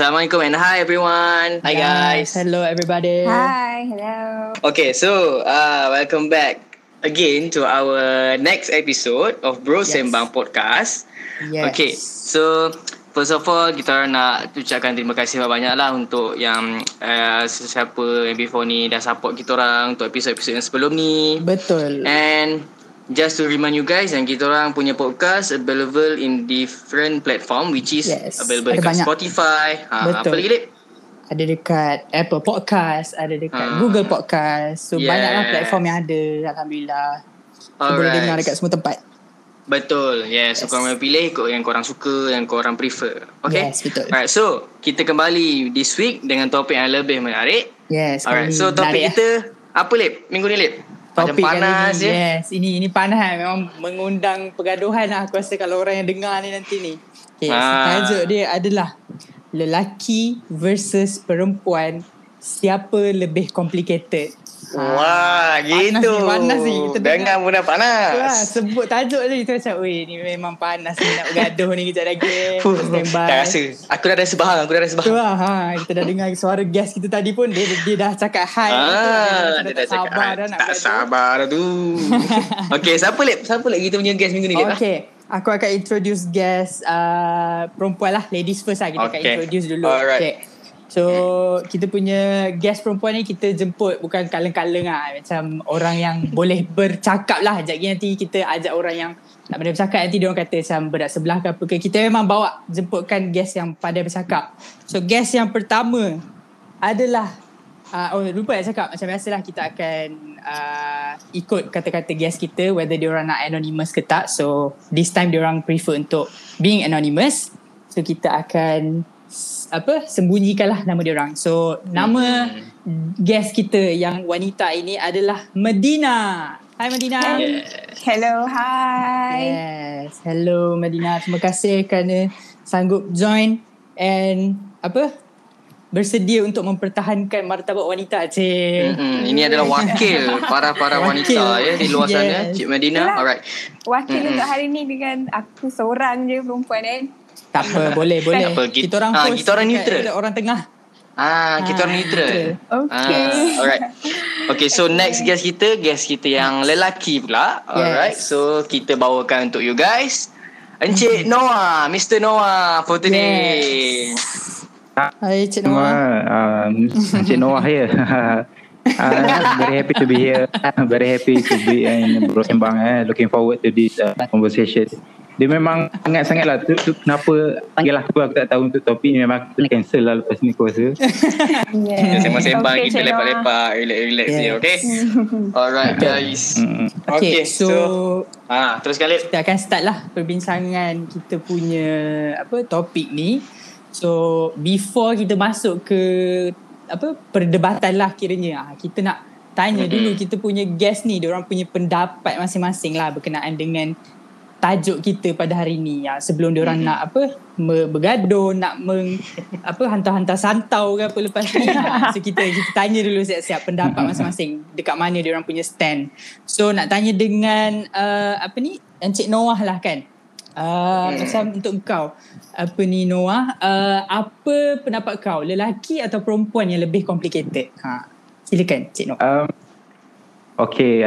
Assalamualaikum and hi everyone. Hi guys. Hello everybody. Hi, hello. Okay, so uh, welcome back again to our next episode of Bro Yes. Sembang Podcast. Yes. Okay, so first of all kita nak ucapkan terima kasih banyak lah untuk yang uh, sesiapa yang before ni dah support kita orang untuk episod-episod yang sebelum ni. Betul. And just to remind you guys yang kita orang punya podcast available in different platform which is Yes, available ada dekat banyak. Spotify. Ha, apa Betul. lagi Lip? Ada dekat Apple Podcast, ada dekat Ah. Google Podcast. So Yes. banyaklah platform yang ada alhamdulillah. So, boleh dengar dekat semua tempat. Betul. Yes. So Yes. korang boleh pilih ikut yang korang suka, yang korang prefer. Okay? Yes, betul. Alright, so kita kembali this week dengan topik yang lebih menarik. Yes. Alright, so topik menarik, kita apa Lip? Minggu ni Lip? Macam Topik panas kali ni, je. Yes, ini ini panas memang mengundang pergaduhan lah aku rasa kalau orang yang dengar ni nanti ni. Okay, Ah. tajuk dia adalah lelaki versus perempuan siapa lebih complicated. Wah, gitu. Panas ni, panas ni. Kita Dengar pun dah panas. Wah, sebut tajuk ni kita macam, weh ni memang panas ni nak bergaduh ni kejap lagi. Standby. dah rasa. Aku dah rasa bahang. Aku dah rasa Tu bahang. lah, ha, kita dah dengar suara guest kita tadi pun dia, dia dah cakap hi. Ah, dia, dia dah cakap sabar dah nak tak bergaduh. sabar dah tu. okay, siapa Lip? Siapa lagi kita punya guest minggu ni? Okay, aku akan introduce guest uh, perempuan lah, ladies first lah. Kita akan Okay. introduce dulu. Alright. Okay. So, kita punya guest perempuan ni kita jemput bukan kaleng-kaleng lah. Macam orang yang boleh bercakap lah. Sekejap nanti kita ajak orang yang tak pandai bercakap. Nanti dia orang kata macam berat sebelah ke apa ke. Kita memang bawa jemputkan guest yang pandai bercakap. So, guest yang pertama adalah Uh, oh lupa nak cakap Macam biasalah kita akan uh, Ikut kata-kata guest kita Whether diorang nak anonymous ke tak So this time diorang prefer untuk Being anonymous So kita akan Apa Sembunyikanlah nama diorang So nama Guest kita yang wanita ini adalah Medina Hai Medina Yeah. Hello, hi. Yes Hello Medina Terima kasih kerana Sanggup join And Apa Bersedia untuk mempertahankan martabat wanita Cik Mm-mm. Ini adalah wakil para-para Wakil. wanita ya di luar sana, Yes. Cik Medina. Alright. Wakil Mm-mm. untuk hari ni dengan aku seorang je perempuan kan. Tak apa, boleh, boleh. Tak apa, kita- kita orang ah, host kita orang neutral. dekat Orang tengah. Ah, kita Ah, orang neutral. Okay. Ah, alright. Okay, so next guest kita, guest kita yang lelaki pula. Alright. Yes. So kita bawakan untuk you guys Encik Noah, Mr. Noah for today. Hai Cik Semua Noah. um, Encik Noah here uh, Very happy to be here Very happy to be in Bro Sembang eh. Looking forward to this uh, conversation Dia memang sangat-sangat lah tu, tu, Kenapa Panggil aku aku tak tahu untuk topik ni Memang aku cancel lah lepas ni aku rasa Kita sembang-sembang, Okay, kita lepak-lepak, relax-relax Yes. je, okay? Alright guys. mm. Okay, Okay, so, so, ah, teruskan Lip. kita akan start lah perbincangan kita punya apa topik ni. So before kita masuk ke apa perdebatan lah kiranya. ah, Kita nak tanya dulu kita punya guest ni, orang punya pendapat masing-masing lah berkenaan dengan tajuk kita pada hari ni. Ya, sebelum dia orang Mm-mm. nak apa me- bergaduh, nak meng, apa hantar-hantar santau ke apa lepas ni. Ha, so kita kita tanya dulu siap-siap pendapat masing-masing dekat mana dia orang punya stand. So nak tanya dengan uh, apa ni Encik Noah lah kan. Uh, Hmm. Macam untuk kau Apa ni Noah uh, Apa pendapat kau Lelaki atau perempuan yang lebih complicated ha. Silakan Cik Noah um, Okay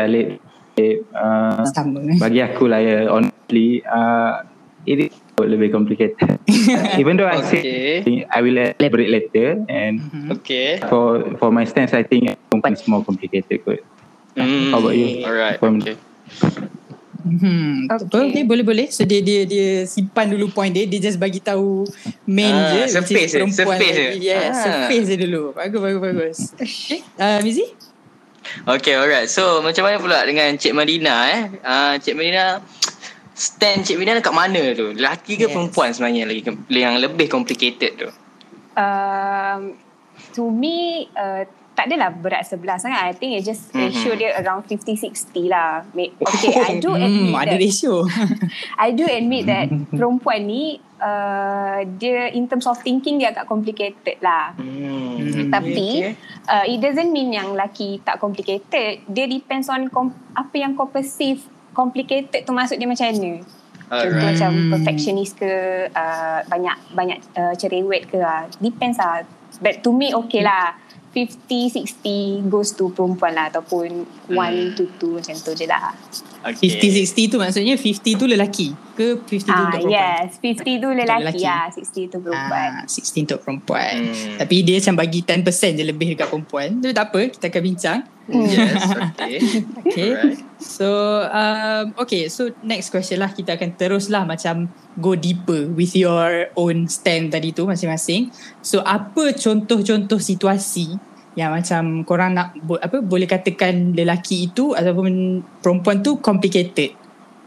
Alip uh, Sama eh. Bagi aku lah ya Honestly uh, It is lebih complicated Even though I say Okay. I will elaborate later And Mhm. Okay. for for my stance, I think perempuan is more complicated kot. Mm. How about you? Alright. Okay. Hmm, okay. Okay. okay, boleh boleh. So dia dia dia simpan dulu point dia, dia just bagi tahu main Ah, je surface je, perempuan surface je. Yeah, Ah. surface je dulu. Bagus bagus bagus. Okay. Uh, Mizi? Okay, alright. So, macam mana pula dengan Cik Madina eh? Uh, Cik Madina, stand Cik Madina dekat mana tu? Lelaki ke Yes. perempuan sebenarnya lagi yang lebih complicated tu? Um, to me, uh, tak adalah berat sebelah sangat. I think it's just Mhm. ratio dia around 50-60 lah. Ma- Okay, I do admit Hmm, ada that. ratio. I do admit that perempuan ni uh, dia in terms of thinking dia agak complicated lah. Hmm. Hmm. Tapi okay. uh, it doesn't mean yang laki tak complicated. Dia depends on kom- apa yang kau perceive complicated tu maksud dia macam mana. Contoh Alright. macam perfectionist ke uh, banyak banyak uh, cerewet ke uh, depends lah. But to me okay lah. 50-60 goes to perempuan lah ataupun 1 to 2 macam tu je lah. Okay. 50-60 tu maksudnya 50 tu lelaki ke 50 tu Ah, untuk perempuan? yes, 50 tu lelaki, lelaki. lah, 60 tu perempuan. Ah, 16 untuk perempuan. Hmm. Tapi dia macam bagi 10% je lebih dekat perempuan. Tapi tak apa, kita akan bincang. Yes, okay. Okay. Alright. So, um, okay. So, next question lah. Kita akan teruslah macam go deeper with your own stand tadi tu masing-masing. So, apa contoh-contoh situasi yang macam korang nak apa boleh katakan lelaki itu ataupun perempuan tu complicated.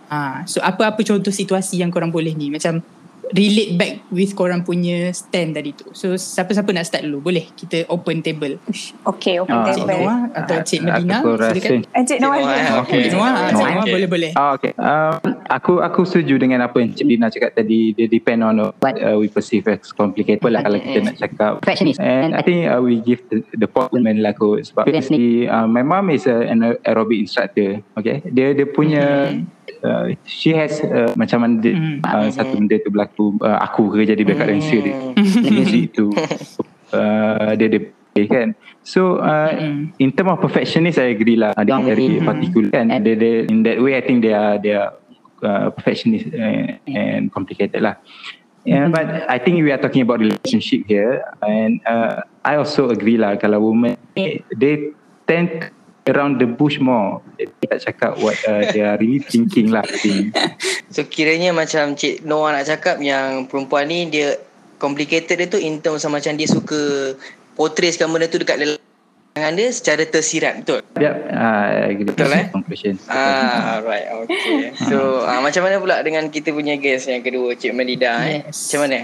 Ah, so apa-apa contoh situasi yang korang boleh ni macam relate back with korang punya stand tadi tu. So siapa-siapa nak start dulu? Boleh kita open table. Okay, open Ah, Cik table. Noah atau Cik Medina? Aku Silakan. Eh, Cik Noah. Cik Noah, dulu. okay. Cik Noah, ah, Cik Okay. Noah boleh boleh. Oh, okay. Um, aku aku setuju dengan apa yang Cik Dina cakap tadi. Dia depend on what uh, we perceive as complicated lah kalau kita nak cakap. Perfectionist. And I think uh, we give the, the compliment lah kot. Sebab basically, uh, my mom is a, an aerobic instructor. Okay. Dia dia punya uh, she has uh, macam mana dia, Hmm. uh, satu benda tu berlaku uh, aku ke jadi backup dancer dia. Music tu uh, dia dia kan. So uh, Mm. in term of perfectionist I agree lah. Dia very Mm. particular kan. Dia, dia, in that way I think they are they are uh, perfectionist uh, and complicated lah. Yeah, but I think we are talking about relationship here, and uh, I also agree lah kalau women they tend around the bush more. They tak cakap what uh, they are really thinking lah. I think. So kiranya macam Cik Noah nak cakap yang perempuan ni dia complicated dia tu in terms of macam dia suka portraykan benda tu dekat lelaki dia secara tersirat betul? Yep, uh, agree. Betul, eh? Conclusion. Ah, right, okay. So, ah, macam mana pula dengan kita punya guest yang kedua, Cik Melida? Eh? Yes. Macam mana?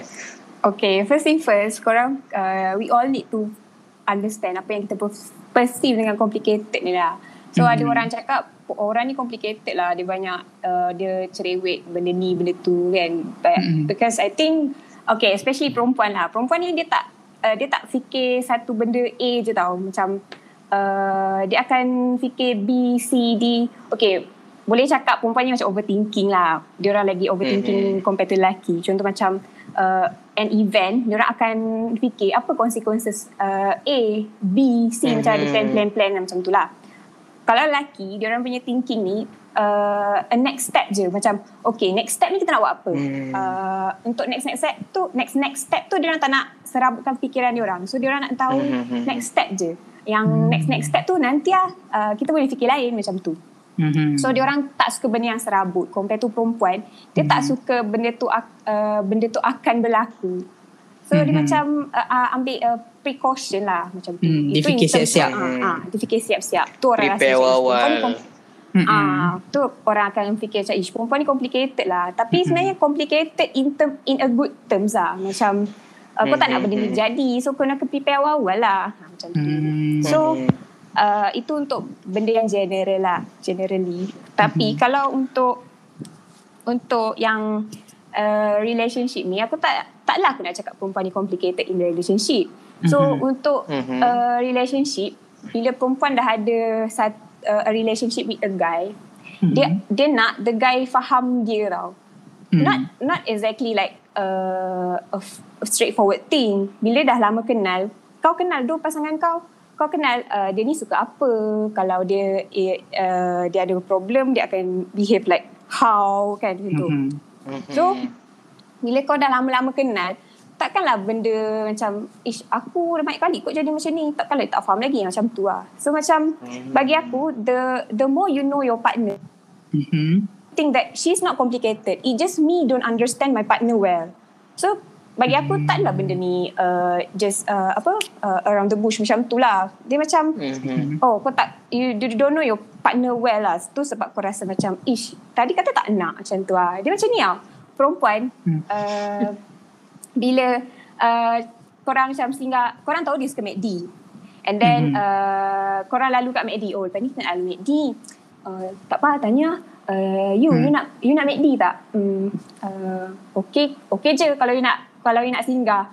Okay, first thing first, korang, uh, we all need to understand apa yang kita perceive dengan complicated ni lah. So, Mhm. ada orang cakap, orang ni complicated lah, dia banyak, uh, dia cerewet benda ni, benda tu kan. But, Mhm. Because I think, okay, especially perempuan lah. Perempuan ni dia tak, uh, dia tak fikir satu benda A je tau. Macam, uh, dia akan fikir B, C, D. Okay, boleh cakap perempuan ni macam overthinking lah. Dia orang lagi overthinking Mhm. compared to lelaki. Contoh macam uh, an event, dia orang akan fikir apa consequences uh, A, B, C Mhm. macam ada plan-plan-plan macam tu lah. Kalau lelaki, dia orang punya thinking ni uh, a next step je. Macam okay, next step ni kita nak buat apa? Hmm. Uh, untuk next next step tu, next next step tu dia orang tak nak serabutkan fikiran dia orang. So dia orang nak tahu Mhm. next step je. Yang next next step tu nanti lah uh, kita boleh fikir lain macam tu. Mm-hmm. So dia orang tak suka benda yang serabut. Compare tu perempuan, dia tak suka benda tu uh, benda tu akan berlaku. So dia Mhm. macam uh, uh, ambil uh, precaution lah macam tu. Dia Itu fikir siap-siap. Ah, ah, dia fikir siap-siap. Tu orang rasa perempuan kom- Ah, tu orang akan fikir macam ish perempuan ni complicated lah. Tapi sebenarnya complicated in term, in a good terms lah. Macam uh, kau tak nak benda ni jadi. So kau nak prepare awal-awal lah. Ha, macam tu. Hmm. So uh, itu untuk benda yang general lah. Generally. Tapi kalau untuk untuk yang uh, relationship ni aku tak taklah aku nak cakap perempuan ni complicated in the relationship. So Mhm. untuk Mhm. uh, relationship bila perempuan dah ada sat, uh, a relationship with a guy, Mhm. dia dia nak the guy faham dia tau. Mhm. Not not exactly like uh, a, f- a straightforward thing. Bila dah lama kenal, kau kenal dua pasangan kau, kau kenal uh, dia ni suka apa. Kalau dia eh, uh, dia ada problem, dia akan behave like how kan gitu. Mhm. So bila kau dah lama-lama kenal, takkanlah benda macam ish aku dah banyak kali kot jadi macam ni. Takkanlah tak faham lagi macam tu lah. So macam bagi aku the the more you know your partner, Mhm. think that she's not complicated. It just me don't understand my partner well. So bagi aku taklah benda ni uh, just uh, apa uh, around the bush macam tu lah. Dia macam Mhm. oh kau tak you, you don't know your partner well lah. Tu sebab kau rasa macam ish tadi kata tak nak macam tu lah. Dia macam ni lah. Perempuan Hmm. uh, bila uh, korang macam singgah korang tahu dia suka MACD. And then Mhm. uh, korang lalu kat MACD. Oh lepas ni nak lalu MACD. Uh, tak apa tanya uh, you Hmm. you nak you nak MACD tak? Hmm, uh, okay okay je kalau you nak kalau you nak singgah.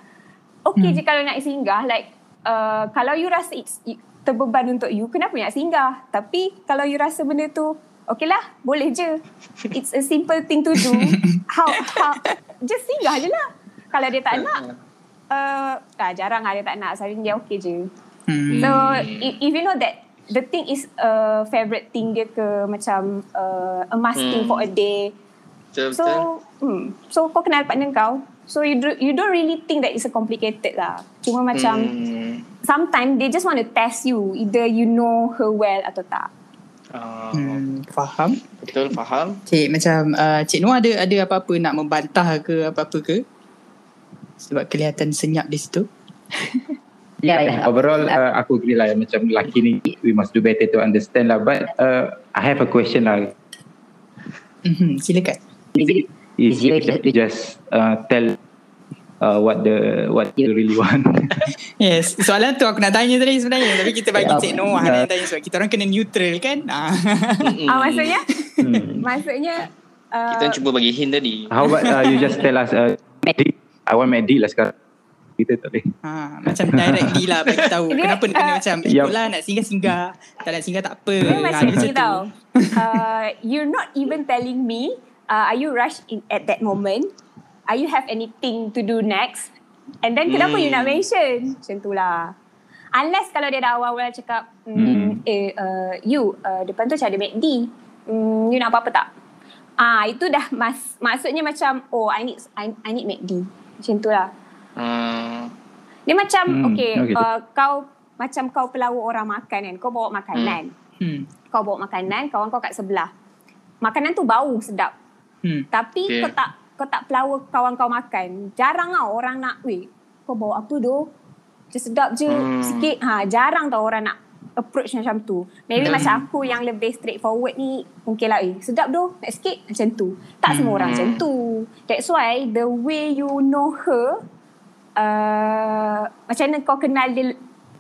Okay Hmm. je kalau nak singgah like uh, kalau you rasa it's it- terbeban untuk you kenapa you nak singgah? Tapi kalau you rasa benda tu okay lah, boleh je. It's a simple thing to do. how, how, just singgah je lah. Kalau dia tak nak, uh, ah, jarang lah dia tak nak. Selalu dia okay je. Hmm. So, if, if you know that the thing is a favorite thing dia ke macam uh, a must thing Hmm. for a day. Betul, So, hmm, so kau kenal partner kau. So you do, you don't really think that it's a complicated lah. Cuma macam Hmm. sometimes they just want to test you either you know her well atau tak. Hmm, faham. Betul, faham. Cik macam uh, Cik Noah ada ada apa-apa nak membantah ke apa-apa ke? Sebab kelihatan senyap di situ. Ya, ya. Overall, uh, aku agree lah macam lelaki ni we must do better to understand lah. But uh, I have a question lah. Mhm, silakan. Is it- Is just, just uh, tell uh, what the what you really want. Yes, soalan tu aku nak tanya tadi sebenarnya tapi kita bagi. Cik Noah nak tanya sebab kita orang kena neutral kan? Ah. Ah maksudnya hmm. maksudnya uh, Kita cuba bagi hint tadi. How about uh, you just tell us uh, Medi, I want Medi lah sekarang. Kita tak boleh. Ha, macam directly lah bagi tahu. Dia, Kenapa nak kena uh, macam itulah nak singgah-singgah. Tak nak singgah tak apa. dia Ha, macam ni tau. Uh, you're not even telling me uh, are you rush in, at that moment? Are you have anything to do next? And then kenapa Hmm. you nak mention? Macam tu lah. Unless kalau dia dah awal-awal cakap, mm, Hmm. eh, uh, you, uh, depan tu macam ada MACD. Mm, you nak apa-apa tak? Ah, itu dah mas, maksudnya macam, oh, I need I, I need MACD. Macam tu lah. Hmm. Dia macam, Hmm, okay, okay. uh, kau macam kau pelawa orang makan kan. Kau bawa makanan. Hmm. Kau bawa makanan, kawan kau kat sebelah. Makanan tu bau sedap. Hmm. Tapi Okay. kau tak kau tak pelawa kawan kau makan. Jarang tau orang nak, weh, kau bawa apa doh? Macam sedap je Hmm. sikit. Ha, jarang tau orang nak approach macam tu. Maybe Hmm. macam aku yang lebih straightforward ni, mungkin lah, eh, sedap doh, nak sikit macam tu. Tak semua orang Hmm. macam tu. That's why the way you know her, uh, macam mana kau kenal dia,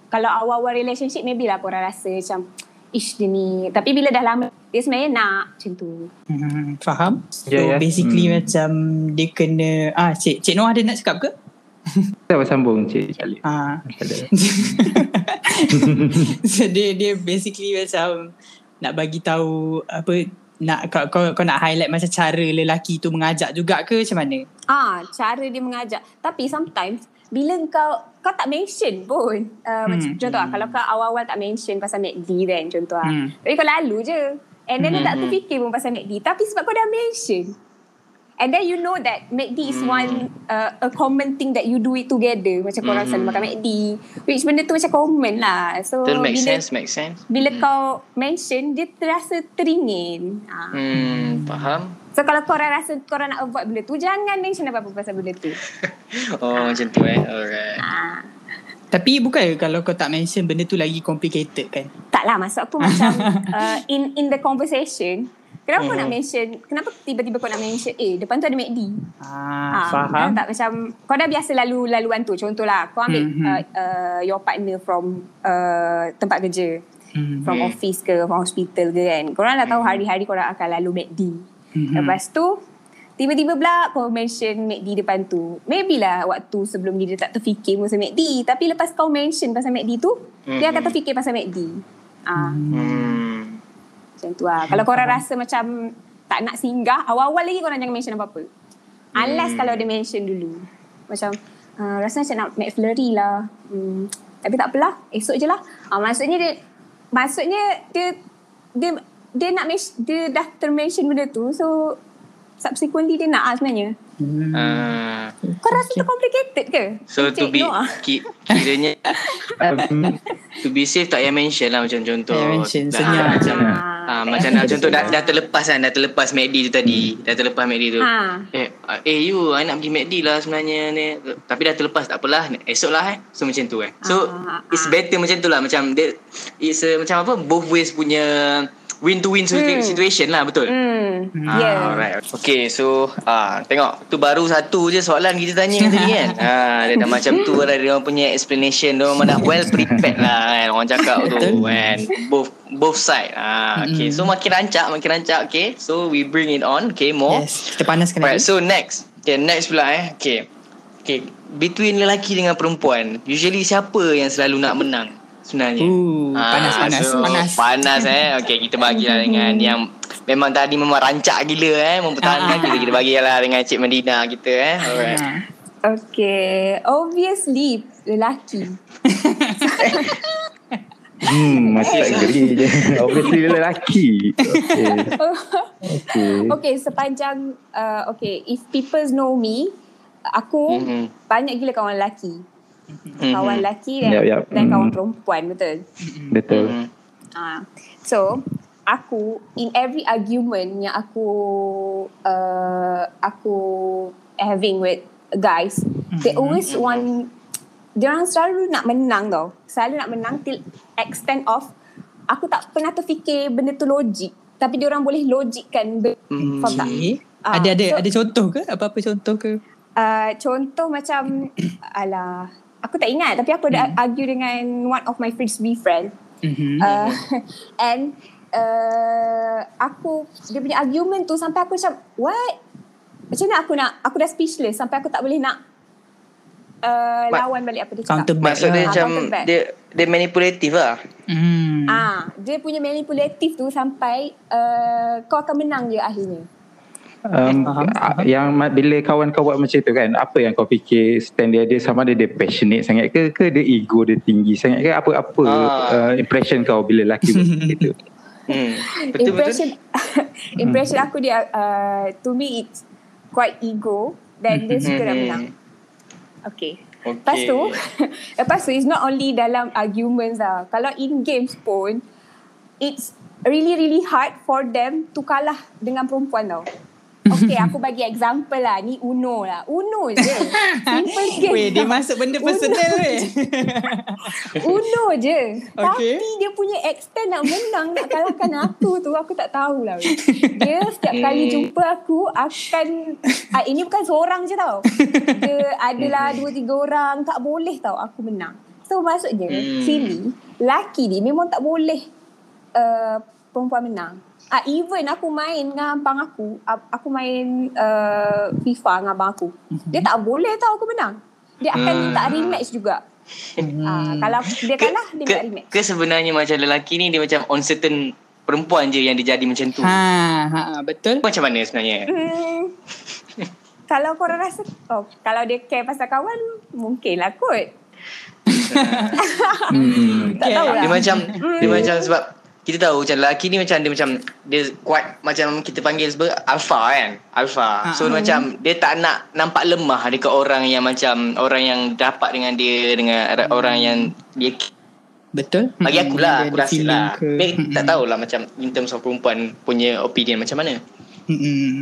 kalau awal-awal relationship, maybe lah korang rasa macam, ish dia ni. Tapi bila dah lama, dia sebenarnya nak macam tu. Hmm, faham? So Ya, ya. basically Hmm. macam dia kena ah Cik Cik Noah ada nak cakap ke? Kita bersambung Cik Khalid. Ah. Ada. so dia dia basically macam nak bagi tahu apa nak kau, kau kau nak highlight macam cara lelaki tu mengajak juga ke macam mana? Ah, cara dia mengajak. Tapi sometimes bila kau kau tak mention pun. Uh, Hmm. macam contoh lah, kalau kau awal-awal tak mention pasal MACD kan contoh lah. Hmm. Tapi kau lalu je. And then Hmm, dia tak hmm. terfikir pun pasal MACD. Tapi sebab kau dah mention. And then you know that MACD is Hmm. one uh, a common thing that you do it together. Macam korang Hmm. selalu makan MACD. Which benda tu macam common lah. So Betul, make bila, sense, make sense. bila Hmm. kau mention, dia terasa teringin. Ah. Hmm, faham. So kalau korang rasa korang nak avoid benda tu, jangan mention apa-apa pasal benda tu. Oh, macam tu eh. Alright. Ah. Tapi bukan kalau kau tak mention benda tu lagi complicated kan? Tak lah maksud aku macam uh, in in the conversation kenapa kau Mhm. nak mention kenapa tiba-tiba kau nak mention eh depan tu ada MACD Ah, faham. tak macam kau dah biasa lalu laluan tu contohlah kau ambil Mhm. uh, uh, your partner from uh, tempat kerja Hmm. from office ke from hospital ke kan korang dah tahu hari-hari korang akan lalu MACD Mhm. lepas tu tiba-tiba pula kau mention MACD depan tu maybe lah waktu sebelum ni dia tak terfikir pasal MACD tapi lepas kau mention pasal MACD tu dia akan Mhm. terfikir pasal MACD ah Hmm. macam tu lah. Kalau korang rasa macam tak nak singgah, awal-awal lagi korang jangan mention apa-apa. Unless Hmm. kalau dia mention dulu. Macam, uh, rasa macam nak McFlurry lah. Hmm. Tapi tak apalah, esok je lah. Uh, maksudnya dia, maksudnya dia, dia, dia nak dia dah termention benda tu. So, subsequently dia nak lah sebenarnya. Hmm. Ah. Kau rasa tu complicated ke? So to be ki, kiranya to be safe tak payah mention lah macam contoh. Tak mention, dah- senyap macam je. ah, macam dah contoh dah, dah terlepas kan dah terlepas MACD tu tadi. Dah terlepas MACD tu. Ha. Eh, ah, eh you I nak pergi MACD lah sebenarnya ni. Tapi dah terlepas tak apalah. Esok lah eh. So macam tu eh. So Ah, it's ah. better macam tu lah. Macam dia, it's a, macam apa both ways punya win to win Hmm. situation lah betul. Hmm. Hmm. Yeah. Ah, alright. Okay, so ah tengok tu baru satu je soalan kita tanya tadi kan. Ah dia dah macam tu lah dia orang punya explanation dia orang dah well prepared lah kan orang cakap tu kan. Both both side. Ah okay, so makin rancak makin rancak okay. So we bring it on okay more. Yes, kita panaskan Alright, lagi. so next. Okay, next pula eh. Okay. Okay, between lelaki dengan perempuan, usually siapa yang selalu nak menang sebenarnya? Ooh, Ah, panas, panas, so, panas. Panas eh. Okay, kita bagilah dengan yang memang tadi memang rancak gila eh mempertahankan Ah. kita kita bagi lah dengan Cik Medina kita eh. Alright. Ha. Okay. Obviously, lelaki. Hmm, masih tak agree je. Obviously lelaki. Okay. Okay. Okay, sepanjang... Uh, okay, if people know me, aku Mhm. banyak gila kawan lelaki. Kawan lelaki dan, Yup, yup. dan kawan Mhm. perempuan, betul? Betul. Mhm. Ah, so aku in every argument yang aku uh, aku having with guys, they always want dia orang selalu nak menang tau. Selalu nak menang till extent of aku tak pernah terfikir benda tu logik. Tapi dia orang boleh logikkan. Be- Hmm. Faham tak? Ah, ada ada so- ada contoh ke? Apa-apa contoh ke? Uh, contoh macam alah aku tak ingat tapi aku ada argue dengan one of my frisbee friend Mhm. uh, and uh, aku dia punya argument tu sampai aku macam what macam mana aku nak aku dah speechless sampai aku tak boleh nak uh, Ma- lawan balik apa dia cakap Counter back Maksud dia lah. macam counter back. dia dia manipulatif lah. Hmm. ah dia punya manipulatif tu sampai uh, kau akan menang je akhirnya Um, Faham, a- yang bila kawan kau buat macam tu kan apa yang kau fikir stand dia dia sama ada dia passionate sangat ke ke dia ego dia tinggi sangat ke apa-apa Ah. uh, impression kau bila lelaki macam tu Hmm. Betul impression betul. impression aku dia uh, to me it's quite ego dan dia suka nak Mhm. menang okay Okay. Lepas tu Lepas tu It's not only dalam arguments lah Kalau in games pun It's really really hard For them To kalah Dengan perempuan tau Okay aku bagi example lah. Ni Uno lah. Uno je. Simple game. Weh, dia masuk benda Uno personal je. weh. Uno je. Okay. Tapi dia punya extent Nak menang Nak kalahkan aku tu Aku tak tahulah weh. Dia setiap kali jumpa aku Akan ah, Ini bukan seorang je tau. Dia adalah dua tiga orang. Tak boleh tau Aku menang. So maksudnya Hmm. Sini Laki ni memang tak boleh uh, Perempuan menang Ah, even aku main dengan abang aku, aku main uh, FIFA dengan abang aku. Dia tak boleh tau aku menang. Dia akan Hmm. minta rematch juga. Ah, kalau dia kalah, dia minta ke, rematch. ke sebenarnya macam lelaki ni dia macam on certain perempuan je yang dia jadi macam tu. Ha, ha, betul. Macam mana sebenarnya? Hmm. kalau korang rasa, oh, kalau dia care pasal kawan, mungkin lah kot. hmm. Tak Okay. tahulah. Dia macam dia macam sebab kita tahu macam lelaki ni macam dia macam dia kuat macam kita panggil sebagai alpha kan alpha so Ah. macam dia tak nak nampak lemah dekat orang yang macam orang yang dapat dengan dia dengan ra- orang yang dia Betul. bagi aku Hmm, lah dia aku rasa lah ke. Hmm, tak tahulah macam in terms of perempuan punya opinion macam mana hmm, hmm.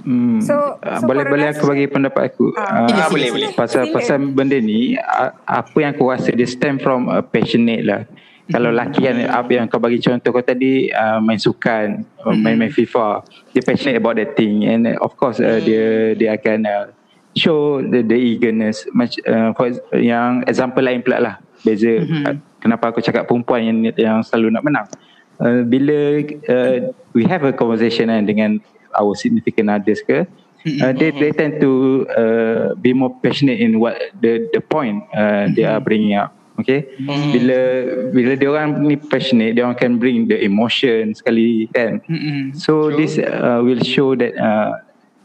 Hmm. So- Ah, so boleh boleh aku bagi pendapat aku. Ah. Ah, Sila, boleh, boleh. Pasal pasal benda ni a- apa yang aku rasa dia stem from uh, passionate lah. Kalau lelaki kan apa yang kau bagi contoh kau tadi uh, main sukan, uh, main main FIFA, dia passionate about that thing. And uh, of course uh, dia dia akan uh, show the, the eagerness. Mac- uh, for yang example lain pula lah. Beza uh, kenapa aku cakap perempuan yang yang selalu nak menang. Uh, bila uh, we have a conversation kan dengan our significant others ke uh, they, they tend to uh, be more passionate in what the the point uh, they are bringing up okay? Bila bila dia orang ni passionate dia orang can bring the emotion sekali kan? Hmm, hmm. so this uh, will show that uh,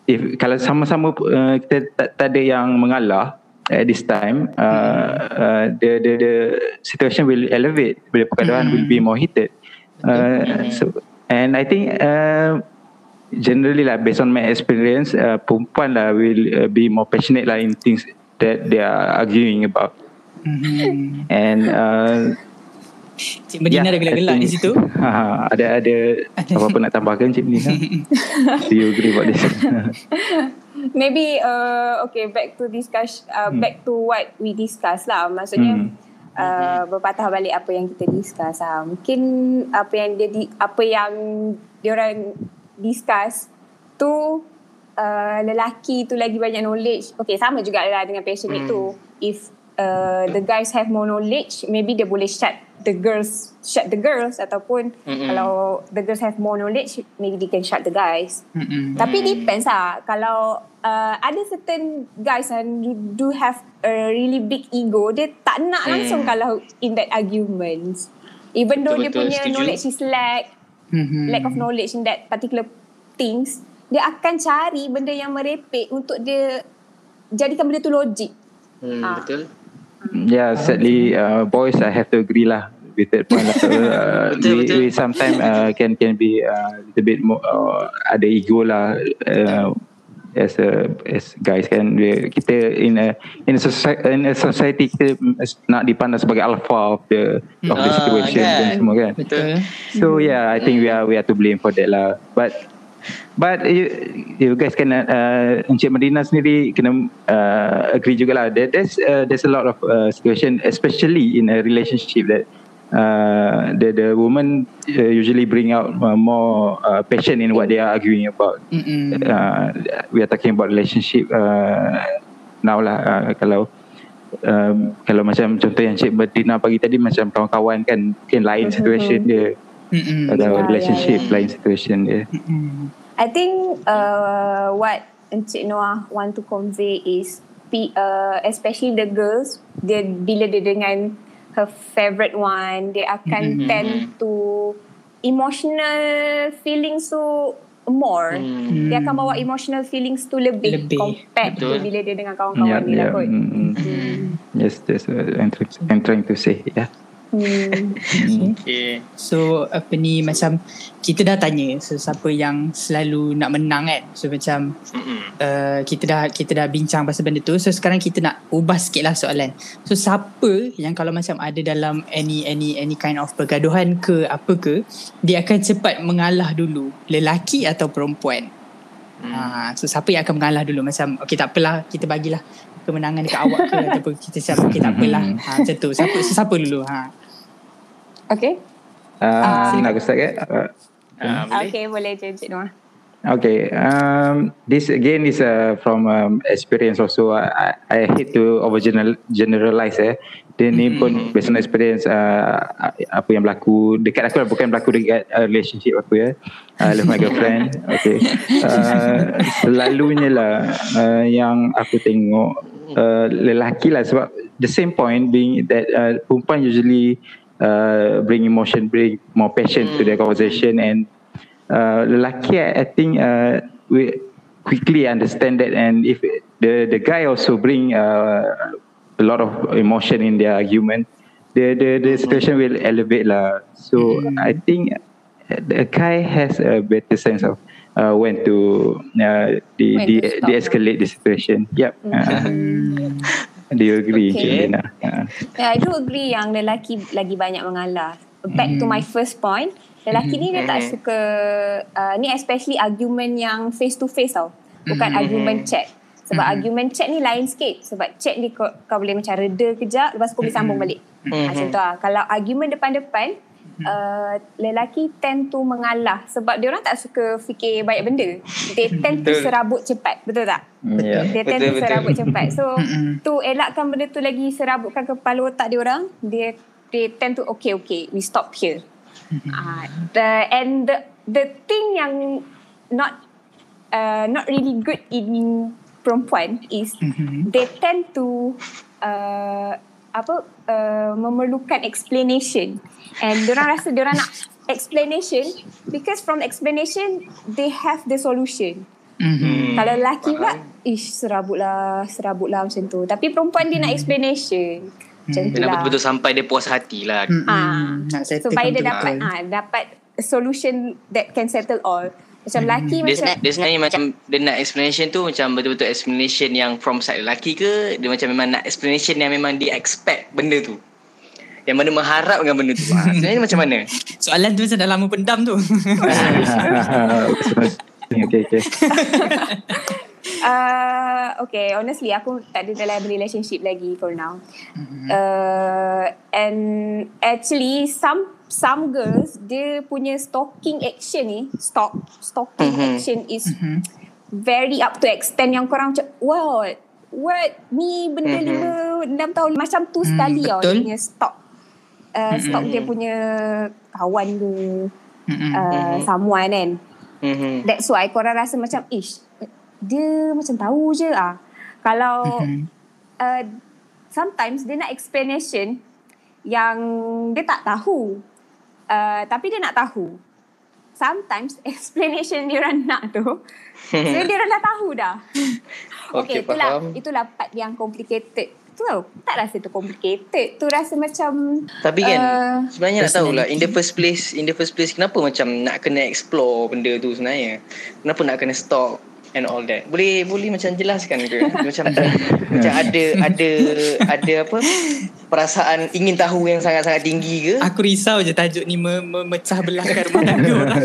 if kalau sama-sama uh, kita tak, tak ada yang mengalah at this time uh, uh, the the the situation will elevate. Bila perkaduan will be more heated. Uh, so and i think uh, generally lah based on my experience uh, perempuan lah will uh, be more passionate lah in things that they are arguing about Hmm. and uh, Cik Medina ada gelak-gelak di situ. ha, ada ada apa-apa nak tambahkan Cik Medina do you agree about this Maybe uh, okay back to discuss uh, Hmm. back to what we discuss lah. Maksudnya Hmm. uh, berpatah balik apa yang kita discuss lah. Mungkin apa yang dia di, apa yang dia orang discuss tu uh, lelaki tu lagi banyak knowledge. Okay sama juga lah dengan passionate Hmm. tu. If uh, the guys have more knowledge, maybe dia boleh shut the girls shut the girls ataupun Mm-mm. kalau the girls have more knowledge, maybe they can shut the guys. Hmm. Tapi depends lah Kalau uh, ada certain guys yang do, do have a really big ego Dia tak nak Hmm. langsung kalau in that arguments Even though dia Betul-betul, punya setuju. knowledge is lack Mhm. lack of knowledge in that particular things, dia akan cari benda yang merepek untuk dia jadikan benda tu logik. Hmm, Ah. betul. Yeah, sadly, uh, boys, I have to agree lah with that point. lah. So, uh, Betul, we, betul. we sometimes uh, can can be uh, little bit more uh, ada ego lah. Uh, as a as guys kan we, kita in a in a society in a society kita nak dipandang sebagai alpha of the of the Ah, situation kan. dan semua kan Betul. So yeah, I think we are we are to blame for that lah. But but you, you guys kena uh, Encik Medina sendiri kena uh, agree jugalah. There, there's uh, there's a lot of uh, situation, especially in a relationship that uh, the the woman uh, usually bring out uh, more uh, passion in what they are arguing about. Mm-mm. Uh, we are talking about relationship uh, now lah. Uh, kalau um, kalau macam contoh yang Cik Medina pagi tadi macam kawan-kawan kan mungkin lain situation dia Mm-mm. ada Ya, relationship ya, ya. lain situation dia Mm-mm. I think uh, what Encik Noah want to convey is pe- uh, especially the girls dia bila dia dengan her favorite one dia akan Mhm. tend to emotional feelings tu more Hmm. dia akan bawa emotional feelings tu lebih, Lebih. compared to Betul. bila dia dengan kawan-kawan dia lah kot mm, mm. Hmm. yes that's what I'm trying to say yeah hmm. Okay. So apa ni macam kita dah tanya sesiapa yang selalu nak menang kan. So macam Mm-mm. uh, kita dah kita dah bincang pasal benda tu. So sekarang kita nak ubah sikit lah soalan. So siapa yang kalau macam ada dalam any any any kind of pergaduhan ke apa ke, dia akan cepat mengalah dulu. Lelaki atau perempuan? Hmm. Ha, so siapa yang akan mengalah dulu macam okay tak apalah kita bagilah kemenangan dekat awak ke ataupun kita siap okay tak apalah. Ha, macam tu. Siapa so, siapa dulu? Ha. okay uh, silakan. nak aku start ke uh, Ah, boleh. okay boleh je Encik Noah Okay, um, this again is uh, from um, experience also. I, I hate to over general, generalize eh. Dia ni pun based on experience uh, apa yang berlaku dekat aku lah, bukan berlaku dekat uh, relationship aku ya. I love my girlfriend. Okay. Uh, selalunya lah uh, yang aku tengok uh, lelaki lah sebab the same point being that uh, perempuan usually uh, bring emotion, bring more passion to their conversation and uh, lelaki I, I think uh, we quickly understand that and if the the guy also bring uh, a lot of emotion in their argument. The the the situation will elevate lah. So I think the guy has a better sense of uh, when to uh, de, When de, to stop. de-escalate the situation. Yep uh, do you agree Okay. Cik Lina? Uh, Yeah, I do agree yang lelaki lagi banyak mengalah. Back to my first point, lelaki ni dia tak suka uh, ni especially argument yang face to face tau. Bukan argument chat. Sebab argument chat ni lain sikit. Sebab chat ni kau, kau boleh macam reda kejap lepas tu kau boleh sambung balik. Mhm. Macam tu lah. Kalau argument depan-depan Uh, lelaki tend to mengalah sebab dia orang tak suka fikir banyak benda. They tend to Betul. serabut cepat. Betul tak? yeah. Dia tend Betul, to betul. serabut cepat. So to elakkan benda tu lagi serabutkan kepala otak dia orang, dia they tend to okay okay we stop here. uh, the and the the thing yang not uh, not really good in perempuan is Mhm. they tend to uh, apa uh, memerlukan explanation. And diorang rasa diorang nak explanation because from explanation they have the solution. Mhm. Kalau lelaki pula Ish serabut lah Serabut lah macam tu. Tapi perempuan dia nak explanation. Macam tu Dia nak lah. betul-betul sampai dia puas hati lah. Ah, Nak settle Supaya dia dapat ah, Dapat solution That can settle all Macam lelaki Dia, macam dia sebenarnya macam dia nak explanation tu macam betul-betul explanation yang from side lelaki ke dia macam memang nak explanation yang memang dia expect benda tu. Yang mana mengharap dengan benda tu. Ha, sebenarnya macam mana? Soalan tu macam dah lama pendam tu. okay, okay. uh, Okay honestly Aku tak ada dalam relationship lagi For now uh, And Actually Some Some girls Dia punya stalking action ni Stalk Stalking Mhm. action is Very up to extent Yang korang macam What? What? Ni benda Mhm. lima Enam tahun Macam tu Hmm, sekali tau Dia punya stalk. Uh, Stalk dia punya Kawan ke Mm-mm. uh, Someone kan. Mhm. That's why korang rasa macam Ish Dia macam tahu je ah. Kalau uh, Sometimes dia nak explanation Yang Dia tak tahu uh, Tapi dia nak tahu sometimes explanation dia orang nak tu so dia orang dah tahu dah. Okey, itulah faham. itulah part yang complicated. Tu tau, tak rasa tu complicated. Tu rasa macam Tapi kan uh, sebenarnya nak tahulah in the first place in the first place kenapa macam nak kena explore benda tu sebenarnya? Kenapa nak kena stop and all that? Boleh boleh macam jelaskan ke? Macam macam ada ada ada apa? Perasaan ingin tahu yang sangat-sangat tinggi ke? Aku risau je tajuk ni me- memecah belahkan rumah tangga orang.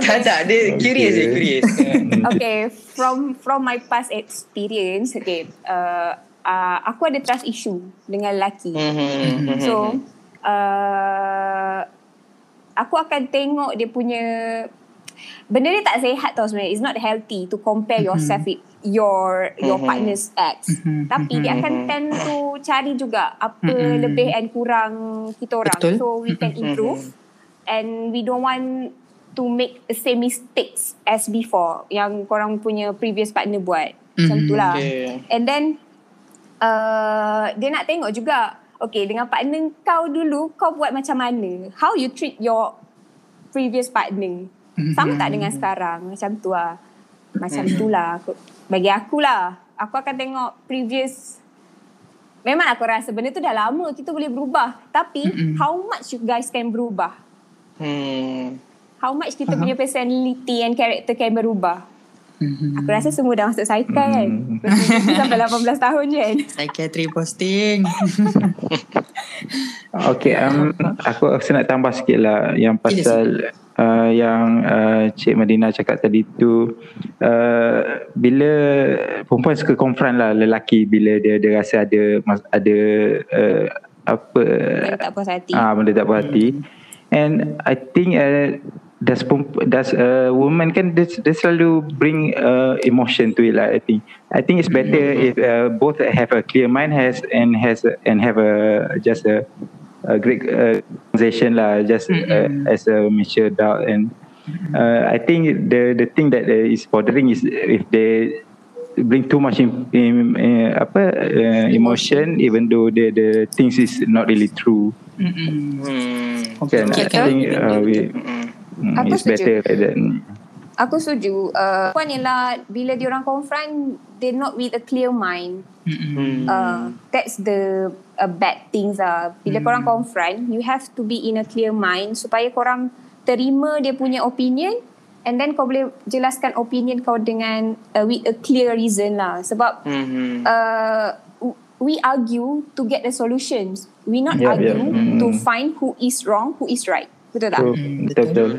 Tak tak dia curious je curious. okay, from from my past experience, okay, uh, uh, aku ada trust issue dengan lelaki. Mhm. So, uh, aku akan tengok dia punya benda ni tak sihat tau sebenarnya. It's not healthy to compare yourself with your your Mhm. partner's ex. Mhm. Tapi dia akan tend to cari juga apa Mhm. lebih and kurang kita orang. Betul. So we can improve and we don't want to make the same mistakes as before yang korang punya previous partner buat. Macam Mhm. tu lah. Okay. And then uh, dia nak tengok juga okay dengan partner kau dulu kau buat macam mana? How you treat your previous partner? Sama tak dengan sekarang? Macam tu lah. Macam tu lah. Aku, bagi aku lah. Aku akan tengok previous Memang aku rasa benda tu dah lama kita boleh berubah. Tapi Mm-mm. how much you guys can berubah? Hmm. How much kita punya personality and character can berubah? Mhm. Aku rasa semua dah masuk cycle kan. Sampai 18 tahun je kan. Psychiatry posting. Okay, um, aku rasa nak tambah sikit lah yang pasal uh, yang uh, Cik Madina cakap tadi tu uh, bila perempuan suka confront lah lelaki bila dia dia rasa ada ada uh, apa Yang tak puas hati. ah benda tak puas hati. And I think uh, does does a woman kan dia, dia selalu bring uh, emotion to it lah I think. I think it's better if uh, both have a clear mind has and has a, and have a just a a great uh, conversation lah just uh, as a mature adult and uh, I think the the thing that uh, is bothering is if they bring too much in, in, uh, apa uh, emotion even though the the things is not really true Mm-mm. Hmm. kan I think uh, we Hmm. mm, Aku it's better like that Aku setuju. Uh, puan ialah bila dia orang confront, they not with a clear mind. Mm-mm. Uh, that's the uh, bad things lah. Bila Hmm. korang confront, you have to be in a clear mind supaya korang terima dia punya opinion and then kau boleh jelaskan opinion kau dengan uh, with a clear reason lah. Sebab Hmm. uh, we argue to get the solutions. We not Yeah, argue yeah. Mm. to find who is wrong, who is right. Betul tak? so betul betul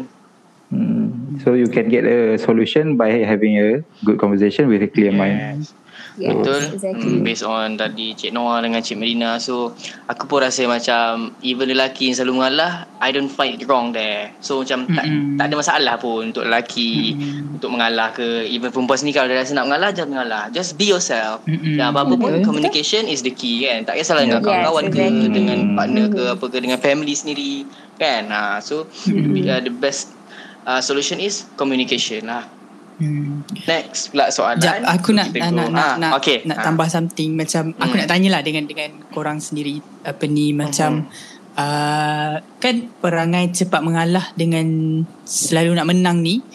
Hmm. So you can get a solution by having a good conversation with a clear mind. Yes, Betul. exactly. hmm, Based on tadi Cik Noah dengan Cik Medina So Aku pun rasa macam Even lelaki yang selalu mengalah I don't find it wrong there. So macam tak, Mm-mm. tak ada masalah pun Untuk lelaki Untuk mengalah ke. Even perempuan sendiri Kalau dia rasa nak mengalah Jangan mengalah. Just be yourself. Mm-mm. Dan apa-apa pun Betul. Communication is the key kan? Tak kisahlah dengan Yes, kawan-kawan ke exactly. Dengan partner ke Apa ke Dengan family sendiri Kan? Ha, So uh, The best uh, Solution is Communication lah Hmm. Next pula soalan Jap, aku nak nak nak, nak, Ah, nak, okay. nak Ah. tambah something macam aku Hmm. nak tanyalah dengan dengan korang sendiri apa ni macam uh, kan perangai cepat mengalah dengan selalu nak menang ni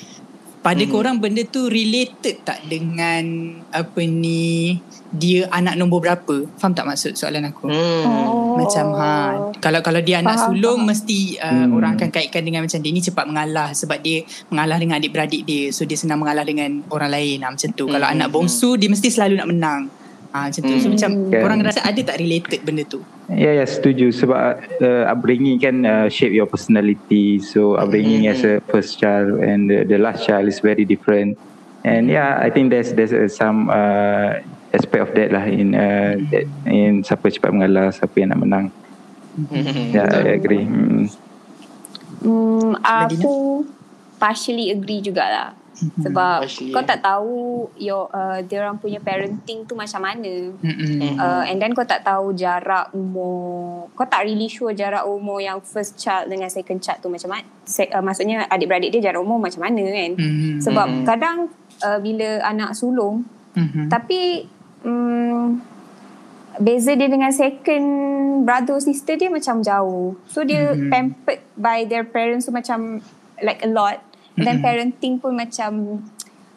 pada Hmm. korang benda tu related tak dengan apa ni dia anak nombor berapa? Faham tak maksud soalan aku? Hmm. Oh. Macam ha kalau kalau dia anak Faham, sulung faham. mesti uh, Hmm. orang akan kaitkan dengan macam dia ni cepat mengalah sebab dia mengalah dengan adik-beradik dia so dia senang mengalah dengan orang lain ha, macam tu. Hmm, Kalau hmm, anak bongsu dia mesti selalu nak menang. Ha, macam tu. So Hmm. macam Kan. korang rasa ada tak related benda tu? Ya, ya setuju sebab uh, upbringing kan uh, shape your personality. So upbringing Mhm. as a first child and the, the last child is very different. And yeah, I think there's there's uh, some uh, aspect of that lah in uh, that, in siapa cepat mengalah, siapa yang nak menang. Hmm. Ya, yeah, I agree. Hmm. Hmm, Medina? aku partially agree jugalah. Sebab Partially, kau eh. tak tahu your uh, dia orang punya parenting tu macam mana. Uh, and then kau tak tahu jarak umur Kau tak really sure jarak umur yang first child dengan second child tu macam mana Se- uh, Maksudnya adik-beradik dia jarak umur macam mana kan Mhm. Sebab Mhm. kadang uh, bila anak sulung Mhm. Tapi um, Beza dia dengan second brother or sister dia macam jauh So dia Mhm. pampered by their parents tu macam like a lot dan parenting pun macam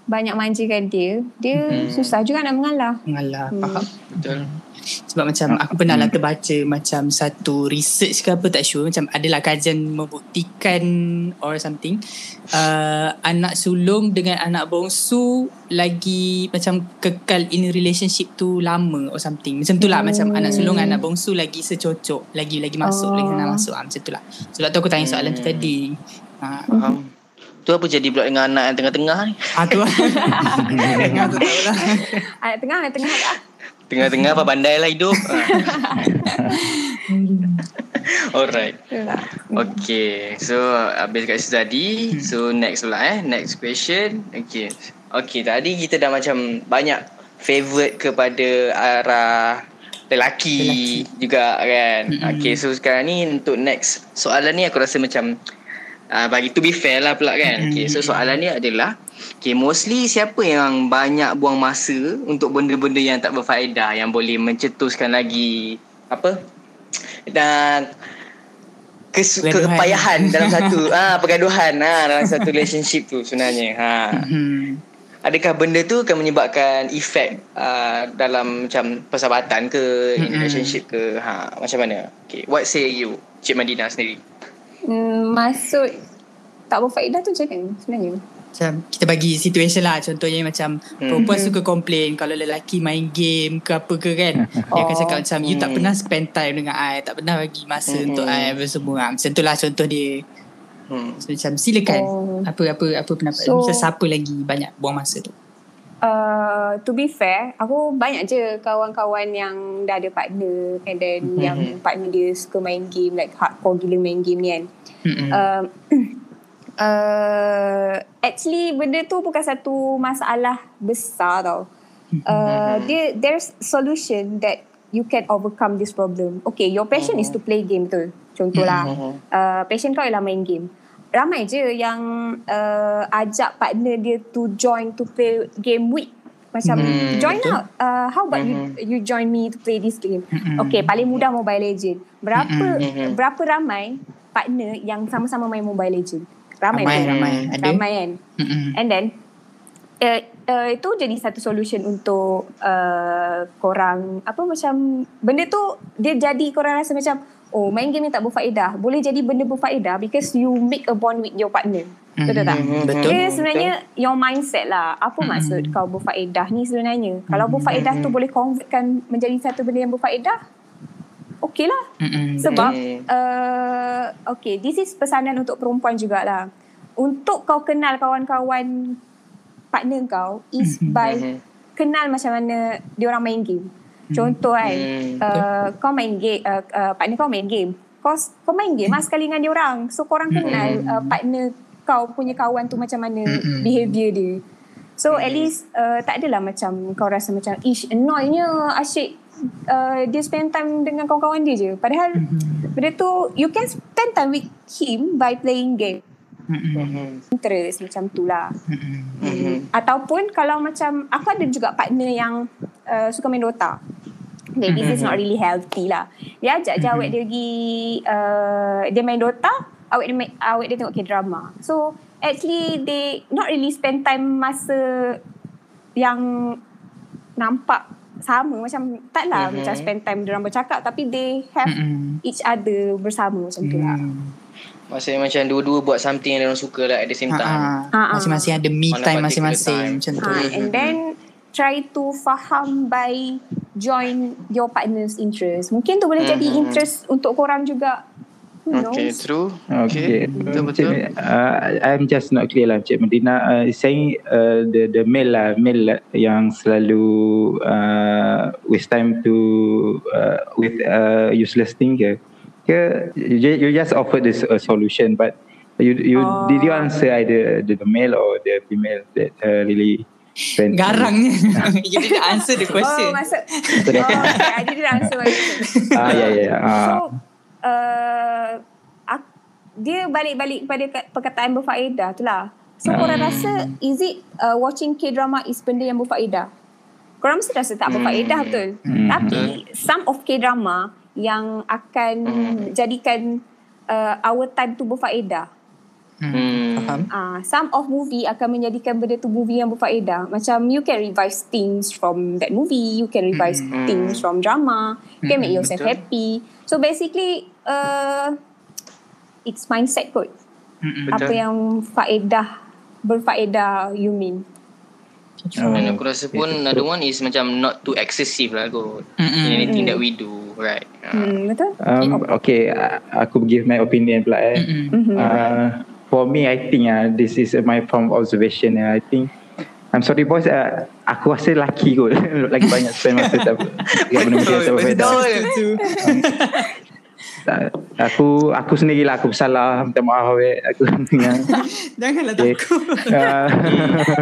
banyak manjakan dia dia Mm-mm. susah juga nak mengalah Mengalah, Hmm. faham. Betul. Sebab macam aku pernah lah terbaca macam satu research ke apa tak sure macam adalah kajian membuktikan or something uh, anak sulung dengan anak bongsu lagi macam kekal in relationship tu lama or something macam tu lah macam anak sulung dengan anak bongsu lagi secocok lagi lagi masuk Oh. lagi senang masuk ah, macam tu lah sebab tu aku tanya soalan tu Hmm. tadi ha, Faham. Tu apa jadi pula dengan anak yang tengah-tengah ni? ah, tu lah aku tak tahu lah anak tengah anak tengah tak Tengah-tengah apa pandai lah hidup. Alright. Okay. So habis kat situ tadi. So next pula eh. Next question. Okay. Okay tadi kita dah macam banyak favourite kepada arah lelaki, juga kan. Mm-mm. Okay so sekarang ni untuk next soalan ni aku rasa macam uh, bagi to be fair lah pula kan. Okay so soalan ni adalah Okay, mostly siapa yang banyak buang masa untuk benda-benda yang tak berfaedah yang boleh mencetuskan lagi apa dan kes, Pergaduhan. kepayahan dalam satu ah pergaduhan ah dalam satu relationship tu sebenarnya ha hmm. adakah benda tu akan menyebabkan efek uh, dalam macam persahabatan ke in Mm-mm. relationship ke ha macam mana okay what say you Cik Madina sendiri hmm, maksud tak berfaedah tu macam mana? Sebenarnya? Macam kita bagi situation lah. Contohnya macam Hmm. Perempuan suka komplain Kalau lelaki main game Ke apa ke kan? Dia akan cakap macam You tak Hmm. pernah spend time dengan I. Tak pernah bagi masa Hmm. untuk I. Apa semua. Macam tu lah contoh dia. Hmm. So, Macam silakan. Oh. Apa apa apa pendapat? So- Macam siapa lagi banyak buang masa tu Uh, to be fair, aku banyak je kawan-kawan yang dah ada partner and then Mhm. yang partner dia suka main game like hardcore gila main game ni kan. Mm-mm. Um, uh, actually benda tu bukan satu masalah besar tau. Uh, dia there's solution that you can overcome this problem. Okay, your passion is to play game tu. Contohlah, Mhm. uh, passion kau ialah main game. Ramai je yang uh, ajak partner dia to join to play game week. Macam Hmm, join betul. out. Uh, how about Mhm. you you join me to play this game? Mhm. Okay, paling mudah Mobile Legend. Berapa Mhm. berapa ramai partner yang sama-sama main Mobile Legend? Ramai Ramai tu. ramai Ada Ramai kan? Mm-mm. And then uh, uh, itu jadi satu solution untuk uh, korang apa macam benda tu dia jadi korang rasa macam oh main game ni tak berfaedah. Boleh jadi benda berfaedah because you make a bond with your partner. Betul tak? Mhm. Betul. Dia sebenarnya your mindset lah. Apa Mhm. maksud kau berfaedah ni sebenarnya? Kalau berfaedah tu boleh convertkan menjadi satu benda yang berfaedah? Okey lah. Mm-mm. sebab uh, okay, this is pesanan untuk perempuan jugalah. Untuk kau kenal kawan-kawan partner kau is by kenal macam mana dia orang main game. Contoh kan, Hmm. uh, kau main game, uh, uh, partner kau main game. Kau kau main game lah sekali dengan dia orang. So korang kenal uh, partner kau punya kawan tu macam mana Mhm. behaviour dia. So at least uh, tak adalah macam kau rasa macam ish annoynya asyik uh, dia spend time dengan kawan-kawan dia je. Padahal benda tu you can spend time with him by playing game. Mm-mm. Mhm. Interest macam tu lah. Mm-mm. Mhm. Ataupun kalau macam aku ada juga partner yang uh, suka main Dota. Okay, this is not really healthy lah. Dia ajak je awet dia pergi uh, dia main Dota, awet dia, main, awet dia tengok K-drama. So actually they not really spend time masa yang nampak sama macam taklah Mhm. macam spend time dia orang bercakap tapi they have Mm-mm. each other bersama macam tu lah. Maksudnya macam dua-dua buat something yang orang suka lah at the same time. Ah, ah. Ah, ah. Masing-masing ada me time masing-masing time. macam tu. Ha, and then try to faham by join your partner's interest. Mungkin tu boleh jadi Mhm. interest untuk korang juga. Who knows? Okay, true. Okay, Betul-betul. Cik, uh, I'm just not clear lah Cik Medina uh, saying uh, the the male lah male lah yang selalu uh, waste time to uh, with uh, useless thing ke ke you, you just offer this a solution but you you Oh. did you answer either the, the male or the female that uh, really spend Garangnya. you didn't answer the Oh, question. maksud. oh, okay. I didn't answer my question. ah ya ya ah So, uh, ak- dia balik-balik kepada ka- perkataan berfaedah tu lah. So, korang Hmm. rasa is it uh, watching K-drama is benda yang berfaedah? Korang mesti rasa tak berfaedah Hmm. betul. Hmm. Tapi some of K-drama yang akan Hmm. jadikan uh, our time tu berfaedah. Hmm. Hmm. Faham. uh, some of movie akan menjadikan benda tu movie yang berfaedah. Macam you can revise things from that movie, you can revise Mm-mm. things from drama, you can make Mm-mm, yourself betul. happy. So basically, uh, it's mindset kot. Apa Betul. yang faedah, berfaedah you mean. Oh, And aku rasa pun another one is macam not too excessive lah kot. Mm-mm. In anything Mm. that we do, right? Uh, Hmm, betul? Um, okay, uh, aku give my opinion pula eh. Mm-mm. Mhm. Uh, for me, I think uh, this is uh, my from observation. Uh, I think I'm sorry boys, uh, aku rasa laki kot. Lagi banyak spend masa tak tak benda-benda yang tak. Uh, aku aku sendirilah aku bersalah minta maaf eh. aku yang Janganlah Okay. takut. uh,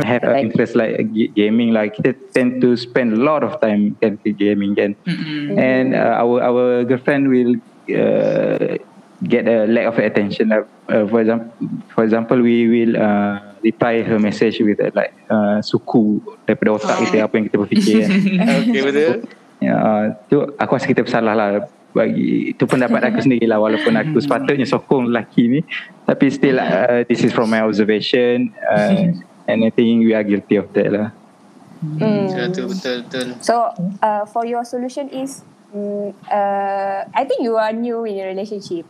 have uh, interest like gaming lah kita tend to spend a lot of time kan ke gaming kan Mm-mm. and uh, our our girlfriend will uh, get a lack of attention uh, uh, for example for example we will uh, reply her message with uh, like uh, suku daripada otak kita apa yang kita berfikir kan Okay, betul. ya uh, tu aku rasa kita bersalah lah bagi itu pendapat aku sendiri lah walaupun aku sepatutnya sokong lelaki ni tapi still uh, this is from my observation uh, and I think we are guilty of that lah Hmm. Betul, betul, betul. So, uh, for your solution is, mm, uh, I think you are new in a relationship.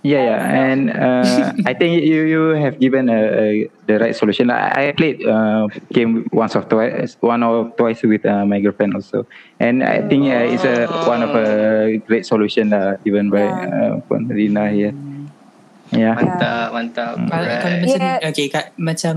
Yeah, yeah, and uh, I think you you have given a, a, the right solution. I, I played uh, game once or twice, one or twice with uh, my girlfriend also, and I think uh, it's a one of a great solution uh, given by uh, Puan Rina here. Yeah. Mantap, mantap. Kalau, kalau macam Yeah. okay, kat, macam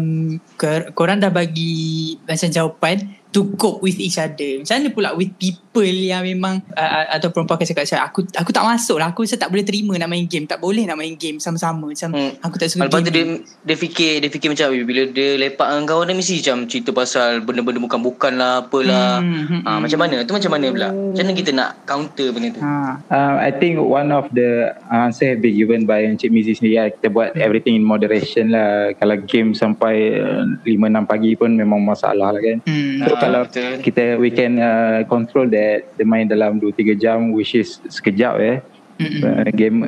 kor- korang dah bagi macam jawapan to cope with each other. Macam mana pula with people yang memang uh, uh, atau perempuan akan cakap macam aku aku tak masuk lah. Aku rasa tak boleh terima nak main game. Tak boleh nak main game sama-sama. Macam Hmm. aku tak suka Lepas tu dia game. dia fikir dia fikir macam "Eh, bila dia lepak dengan kawan dia mesti macam cerita pasal benda-benda bukan-bukan lah apalah. Hmm, hmm, Ah, macam mana? Tu macam mana pula? Macam mana kita nak counter benda tu? Ha. Uh, I think one of the answer have been given by Encik Mizi sendiri lah. Kita buat everything in moderation lah. Kalau game sampai uh, 5-6 pagi pun memang masalah lah kan. Hmm. Kalau betul. kita we can uh, control that dia main dalam 2-3 jam which is sekejap eh Mm-mm. uh, game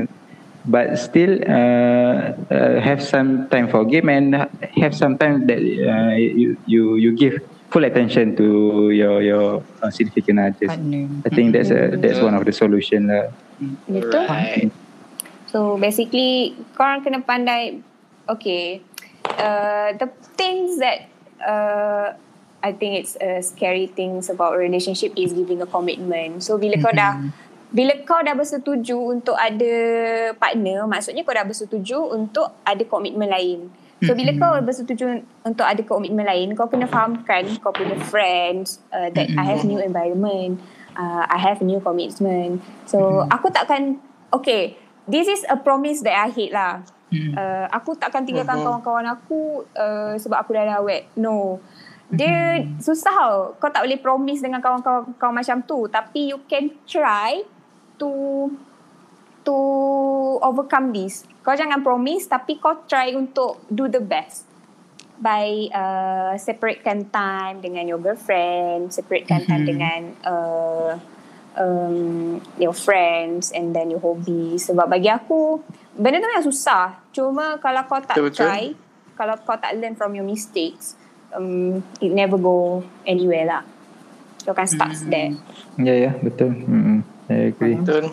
but still uh, uh, have some time for game and have some time that uh, you you you give full attention to your your uh, significant others. I think that's a, that's one of the solution lah Betul? Alright. So basically korang kena pandai okay uh, the things that uh, I think it's a scary things about relationship is giving a commitment. So bila kau dah bila kau dah bersetuju untuk ada partner, maksudnya kau dah bersetuju untuk ada komitmen lain. So bila kau bersetuju untuk ada komitmen lain, kau kena fahamkan kau punya friends uh, that I have new environment, uh, I have new commitment. So aku takkan okay, this is a promise that I hate lah. Uh, aku takkan tinggalkan kawan-kawan aku uh, sebab aku dah dah wet. No. Dia susah tau. Kau tak boleh promise dengan kawan-kawan kau macam tu. Tapi you can try to to overcome this. Kau jangan promise tapi kau try untuk do the best. By uh, separatekan time dengan your girlfriend, separatekan time Mhm. dengan uh, um, your friends and then your hobbies. Sebab bagi aku, benda tu memang susah. Cuma kalau kau tak Betul-betul. try, kalau kau tak learn from your mistakes, um, it never go anywhere lah. You can start Hmm. there. yeah yeah betul mm I agree Betul.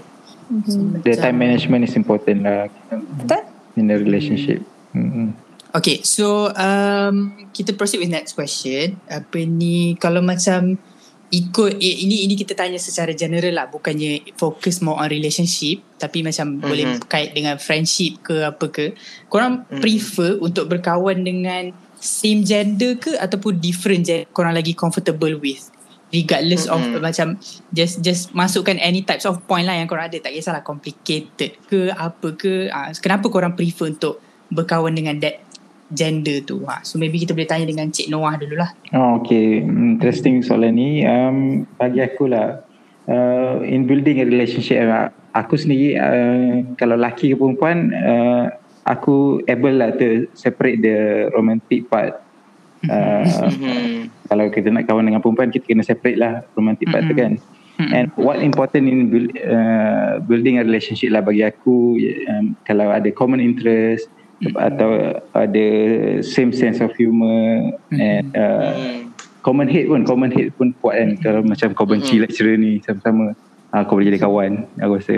the time management is important lah Betul? in a relationship mm Okay, so um, kita proceed with next question. Apa ni, kalau macam ikut, eh, ini ini kita tanya secara general lah. Bukannya fokus more on relationship. Tapi macam Mhm. boleh kait dengan friendship ke apa ke. Korang Mhm. prefer untuk berkawan dengan same gender ke ataupun different gender korang lagi comfortable with? Regardless of Mhm. macam just just masukkan any types of point lah yang korang ada. Tak kisahlah complicated ke apa ke. Uh, kenapa korang prefer untuk berkawan dengan that gender tu. Ha. So maybe kita boleh tanya dengan Cik Noah dulu lah. Oh, okay. Interesting soalan ni. Um, bagi aku lah, uh, in building a relationship, uh, aku sendiri, uh, kalau laki ke perempuan, uh, aku able lah to separate the romantic part. Uh, kalau kita nak kawan dengan perempuan, kita kena separate lah romantic part tu Mm-mm. kan. And what important in build, uh, building a relationship lah bagi aku, um, kalau ada common interest, atau ada same sense of humor and uh, common hate pun common hate pun kuat kan. Kalau macam kau benci lecturer ni sama-sama uh, kau boleh jadi kawan aku rasa.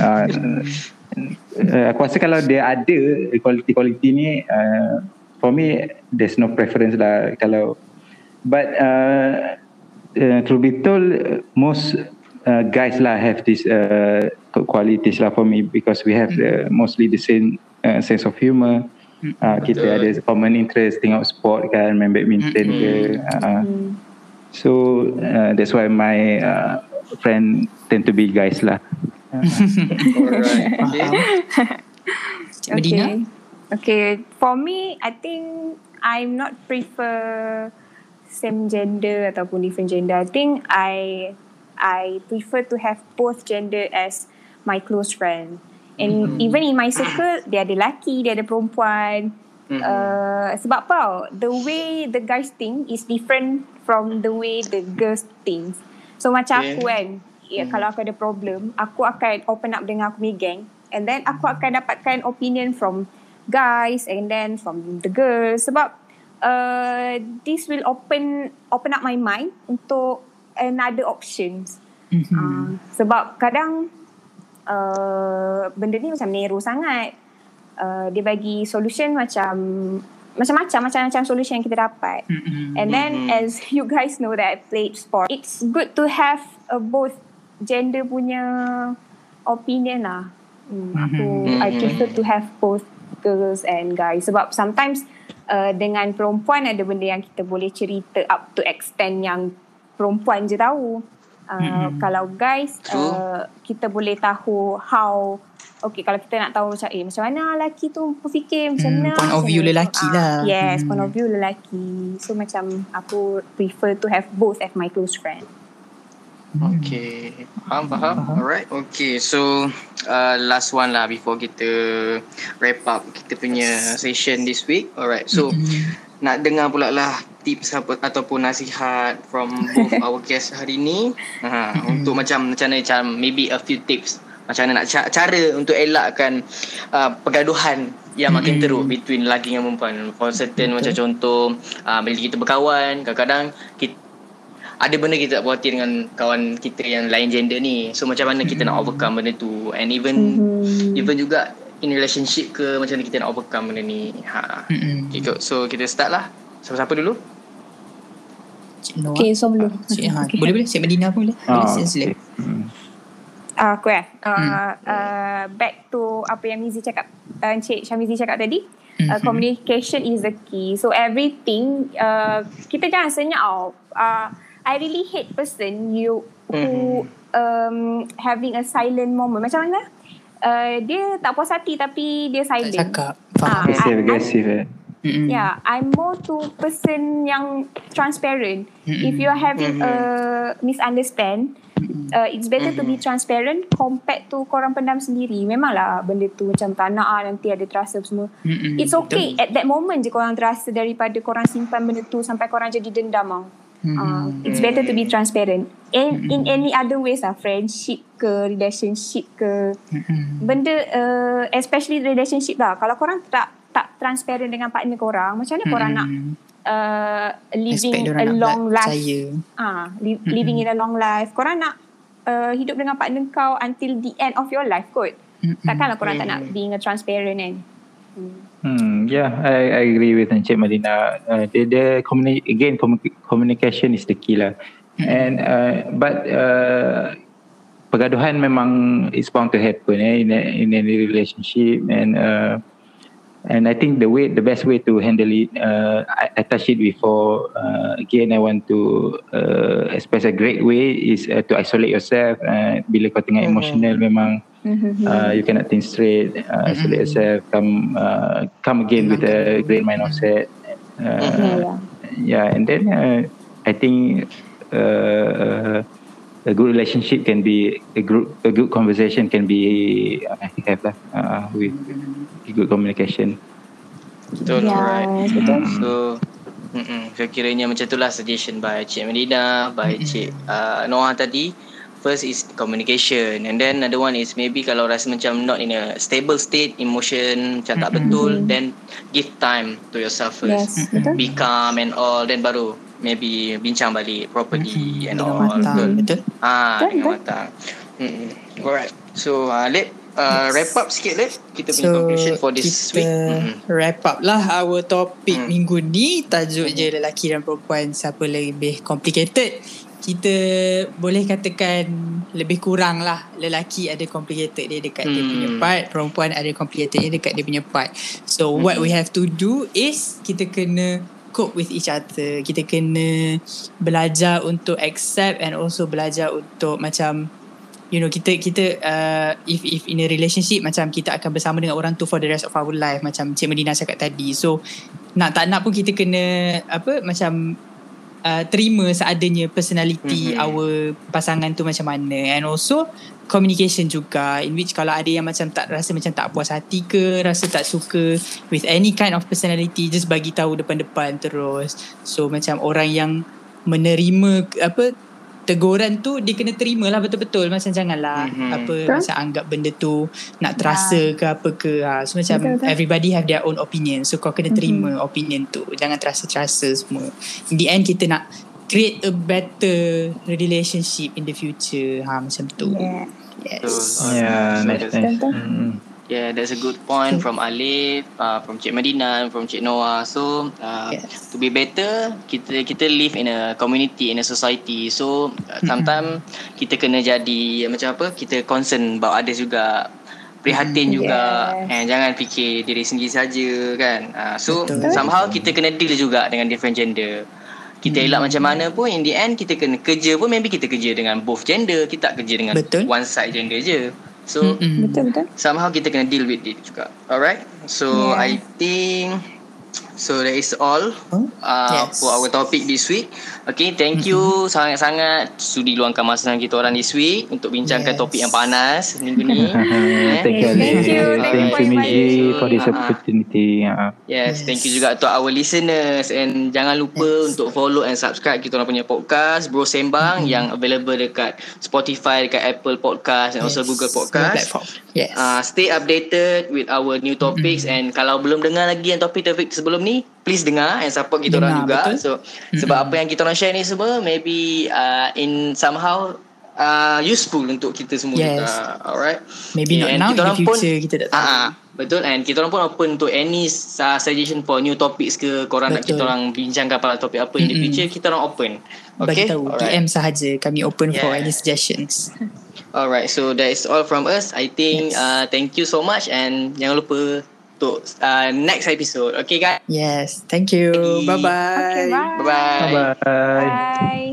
Uh, uh, aku rasa kalau dia ada quality-quality ni uh, for me there's no preference lah kalau but uh, uh, truth be told most uh, guys lah have this uh, qualities lah for me because we have uh, mostly the same uh, sense of humor. Uh, kita Betul. ada common interest tengok sport kan main badminton ke uh, so uh, that's why my uh, friend tend to be guys lah Alright. Okay. Cik Medina? Okay. Okay, for me, I think I'm not prefer same gender ataupun different gender. I think I I prefer to have both gender as my close friend. And even in my circle, dia ada lelaki, dia ada perempuan. Mhm. Uh, sebab apa tau, the way the guys think is different from the way the girls think. So macam Okay. aku kan, ya, kalau aku ada problem, aku akan open up dengan aku punya gang. And then aku akan dapatkan opinion from guys and then from the girls. Sebab uh, this will open open up my mind untuk another options. Mhm. Uh, sebab kadang uh, benda ni macam narrow sangat. Uh, dia bagi solution macam macam-macam macam-macam solution yang kita dapat. Mhm. And then Mhm. as you guys know that I played sport, it's good to have uh, both gender punya opinion lah. Hmm, aku Mhm. I prefer to have both girls and guys sebab sometimes uh, dengan perempuan ada benda yang kita boleh cerita up to extent yang perempuan je tahu. Uh, Mhm. Kalau guys uh, kita boleh tahu how Okay, kalau kita nak tahu macam eh macam mana lelaki tu berfikir macam Hmm, mana point of view lelaki Ah, lah. Yes, Hmm. point of view lelaki. So macam aku prefer to have both as my close friend. Okay. Faham, faham. Alright. Okay. So, uh, last one lah before kita wrap up kita punya session this week. Alright. So, nak dengar pula lah tips apa, ataupun nasihat from both our guests hari ni. Ha, untuk macam macam mana macam maybe a few tips macam mana nak ca- cara untuk elakkan uh, pergaduhan yang makin teruk between lelaki dengan perempuan. For certain macam contoh uh, bila kita berkawan kadang-kadang kita ada benda kita tak puas hati dengan kawan kita yang lain gender ni. So macam mana kita nak overcome benda tu and even Mhm. even juga in relationship ke macam mana kita nak overcome benda ni. Ha. Mhm. Okay, so kita start lah. Siapa-siapa dulu? Cik Noah. Okay, so belum. Cik, ha, boleh boleh Cik Medina pun boleh. Ah, Boleh sila. okay. Hmm. Uh, aku eh. Uh, uh, back to apa yang Mizi cakap, uh, Encik Syamizi cakap tadi. Uh, communication is the key. So everything, uh, kita jangan senyap tau. Uh, I really hate person you who um, having a silent moment. Macam mana? Uh, dia tak puas hati tapi dia Tak silent. cakap. Ah, Faham. Aggressive, aggressive eh. Mhm. Yeah, I'm more to person yang transparent. Mm-mm. If you are having a misunderstand, uh, it's better to be transparent compared to korang pendam sendiri. Memanglah benda tu macam tak nak ah, nanti ada terasa semua. Mm-mm. It's okay. At that moment je korang terasa daripada korang simpan benda tu sampai korang jadi dendam Uh, it's better to be transparent. In in any other ways lah, friendship ke, relationship ke, Mm-mm. benda uh, especially relationship lah. Kalau korang tak tak transparent dengan partner korang, macam mana korang nak uh, living a long life? Ah, li- living in a long life. Korang nak uh, hidup dengan partner kau until the end of your life kot. Takkanlah korang tak nak being a transparent kan? Hmm. Hmm, yeah, I, I agree with Encik Madina. Uh, the, the communi- again, commu- communication is the key lah. And uh, but uh, pergaduhan memang is bound to happen eh, in, a, in any relationship. And uh, and I think the way the best way to handle it uh, I, I touched it before. Uh, again I want to uh, express a great way is uh, to isolate yourself. Uh, bila kau tengah emotional memang uh, you cannot think straight uh, isolate yourself come uh, come again with a great mindset uh, Yeah, yeah. yeah and then uh, I think uh, a good relationship can be a good a good conversation can be uh, have lah uh, with good communication Betul, Yes, alright. betul. So, mm-mm, so kiranya macam itulah suggestion by Cik Medina, by Cik uh, Noah tadi. First is communication and then another one is maybe kalau rasa macam not in a stable state emotion macam tak betul then give time to yourself first Yes, betul. be calm and all then baru maybe bincang balik properly and Dengan all matang, betul. Ah, Betul, dengan betul. matang. Hmm. Alright. So, uh, let uh, wrap up sikit let kita punya So conclusion for this kita week. Hmm. wrap up lah our topik Hmm. minggu ni tajuk je lelaki dan perempuan siapa lebih complicated kita boleh katakan lebih kurang lah. Lelaki ada complicated dia dekat dia Hmm. punya part perempuan ada complicated dia dekat dia punya part. So what we have to do is kita kena cope with each other. Kita kena belajar untuk accept and also belajar untuk macam you know kita kita uh, if if in a relationship macam kita akan bersama dengan orang tu for the rest of our life macam Cik Medina cakap tadi. So nak tak nak pun kita kena apa macam uh, terima seadanya personality Mhm. our pasangan tu macam mana. And also communication juga. In which kalau ada yang macam tak rasa macam tak puas hati ke rasa tak suka with any kind of personality just bagi tahu depan-depan terus. So macam orang yang menerima apa teguran tu dia kena terima lah betul-betul macam janganlah Mhm. apa Betul. macam anggap benda tu nak terasa ke apa ke ha. so macam Betul, betul. everybody have their own opinion so kau kena terima opinion tu jangan terasa-terasa semua in the end kita nak create a better relationship in the future ha macam tu Yeah. yes. Yeah, So nice, that's- nice. Betul. Mm. Yeah, that's a good point from Alif, uh, from Cik Madina, from Cik Noah. So, uh, Yes. to be better, kita kita live in a community, in a society. So, uh, sometimes kita kena jadi uh, macam apa? Kita concern about others juga. Prihatin juga Yes. and jangan fikir diri sendiri saja kan. Uh, so Betul. somehow kita kena deal juga dengan different gender. Kita elak macam mana pun in the end kita kena kerja pun maybe kita kerja dengan both gender, kita tak kerja dengan Betul. one side gender je. So Mm-mm. Betul betul. somehow kita kena deal with it juga. Alright. So Yeah. I think so that is all Oh, uh, yes. for our topic this week. Okay, thank you sangat-sangat sudi luangkan masa dengan kita orang this week untuk bincangkan Yes. topik yang panas minggu ni. Eh? Thank you, Thank you. Thank Thank you, Miji, for this inviting. opportunity. Uh, Yes, Yes. thank you juga to our listeners and jangan lupa Yes. untuk follow and subscribe kita orang punya podcast Bro Sembang yang available dekat Spotify, dekat Apple Podcast and also Yes. Google Semua Podcast. platform yes Uh, stay updated with our new topics and kalau belum dengar lagi yang topik-topik sebelum ni please dengar and support kita orang juga. betul. so sebab apa yang kita orang share ni semua maybe uh, in somehow uh, useful untuk kita semua Yes. juga alright. Maybe Yeah, not now kita in the orang pun- future kita tak tahu. Ah, ah, betul. And kita orang pun open untuk any uh, suggestion for new topics ke korang nak Betul. kita orang bincangkan pada topik apa in the future kita orang open. Bagi okay? tahu alright. PM sahaja. Kami open for Yeah. any suggestions. Alright, so that is all from us. I think Yes. uh, thank you so much. And jangan lupa untuk uh, next episode. Okay guys? yes thank you Bye. bye bye Okay, bye. Bye-bye. bye. Bye.